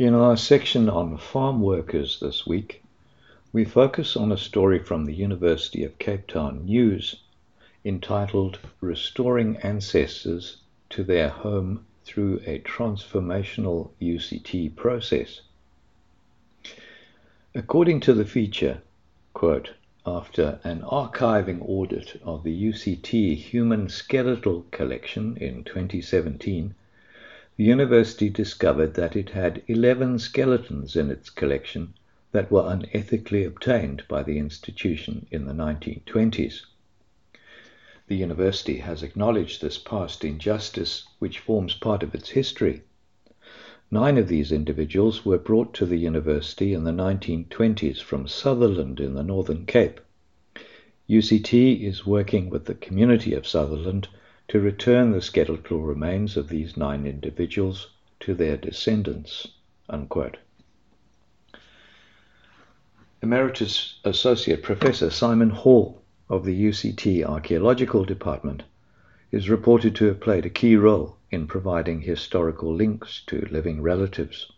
In our section on farm workers this week, we focus on a story from the University of Cape Town News entitled Restoring Ancestors to Their Home Through a Transformational UCT Process. According to the feature, quote, after an archiving audit of the UCT Human Skeletal Collection in 2017, the university discovered that it had 11 skeletons in its collection that were unethically obtained by the institution in the 1920s. The university has acknowledged this past injustice, which forms part of its history. Nine of these individuals were brought to the university in the 1920s from Sutherland in the Northern Cape. UCT is working with the community of Sutherland to return the skeletal remains of these nine individuals to their descendants. Unquote. Emeritus Associate Professor Simon Hall of the UCT Archaeological Department is reported to have played a key role in providing historical links to living relatives.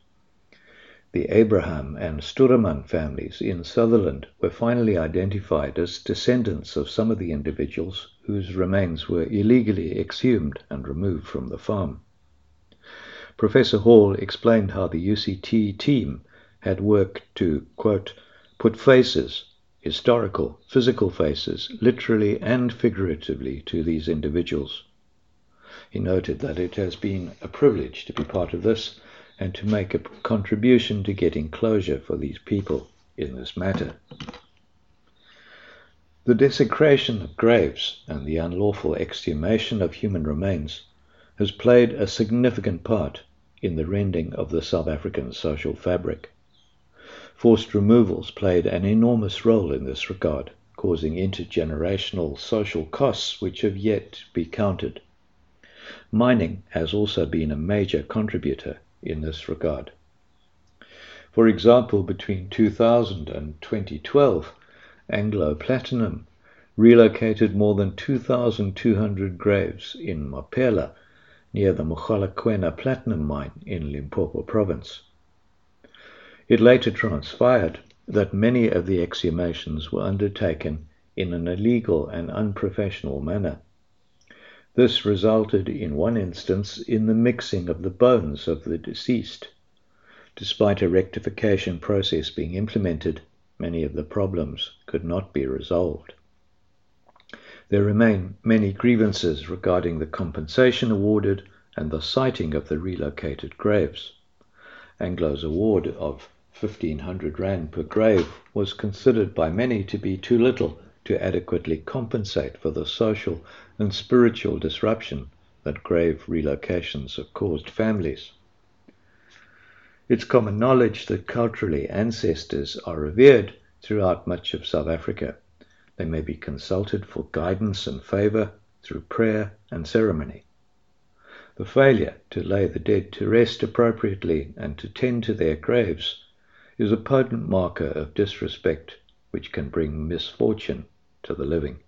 The Abraham and Sturman families in Sutherland were finally identified as descendants of some of the individuals whose remains were illegally exhumed and removed from the farm. Professor Hall explained how the UCT team had worked to, quote, put faces, historical, physical faces, literally and figuratively, to these individuals. He noted that it has been a privilege to be part of this and to make a contribution to getting closure for these people in this matter. The desecration of graves and the unlawful exhumation of human remains has played a significant part in the rending of the South African social fabric. Forced removals played an enormous role in this regard, causing intergenerational social costs which have yet to be counted. Mining has also been a major contributor in this regard. For example, between 2000 and 2012, Anglo Platinum relocated more than 2,200 graves in Mapela, near the Mogalakwena platinum mine in Limpopo province. It later transpired that many of the exhumations were undertaken in an illegal and unprofessional manner. This resulted in one instance in the mixing of the bones of the deceased. Despite a rectification process being implemented, many of the problems could not be resolved. There remain many grievances regarding the compensation awarded and the siting of the relocated graves. Anglo's award of 1500 Rand per grave was considered by many to be too little to adequately compensate for the social and spiritual disruption that grave relocations have caused families. It's common knowledge that culturally ancestors are revered throughout much of South Africa. They may be consulted for guidance and favor through prayer and ceremony. The failure to lay the dead to rest appropriately and to tend to their graves is a potent marker of disrespect which can bring misfortune to the living.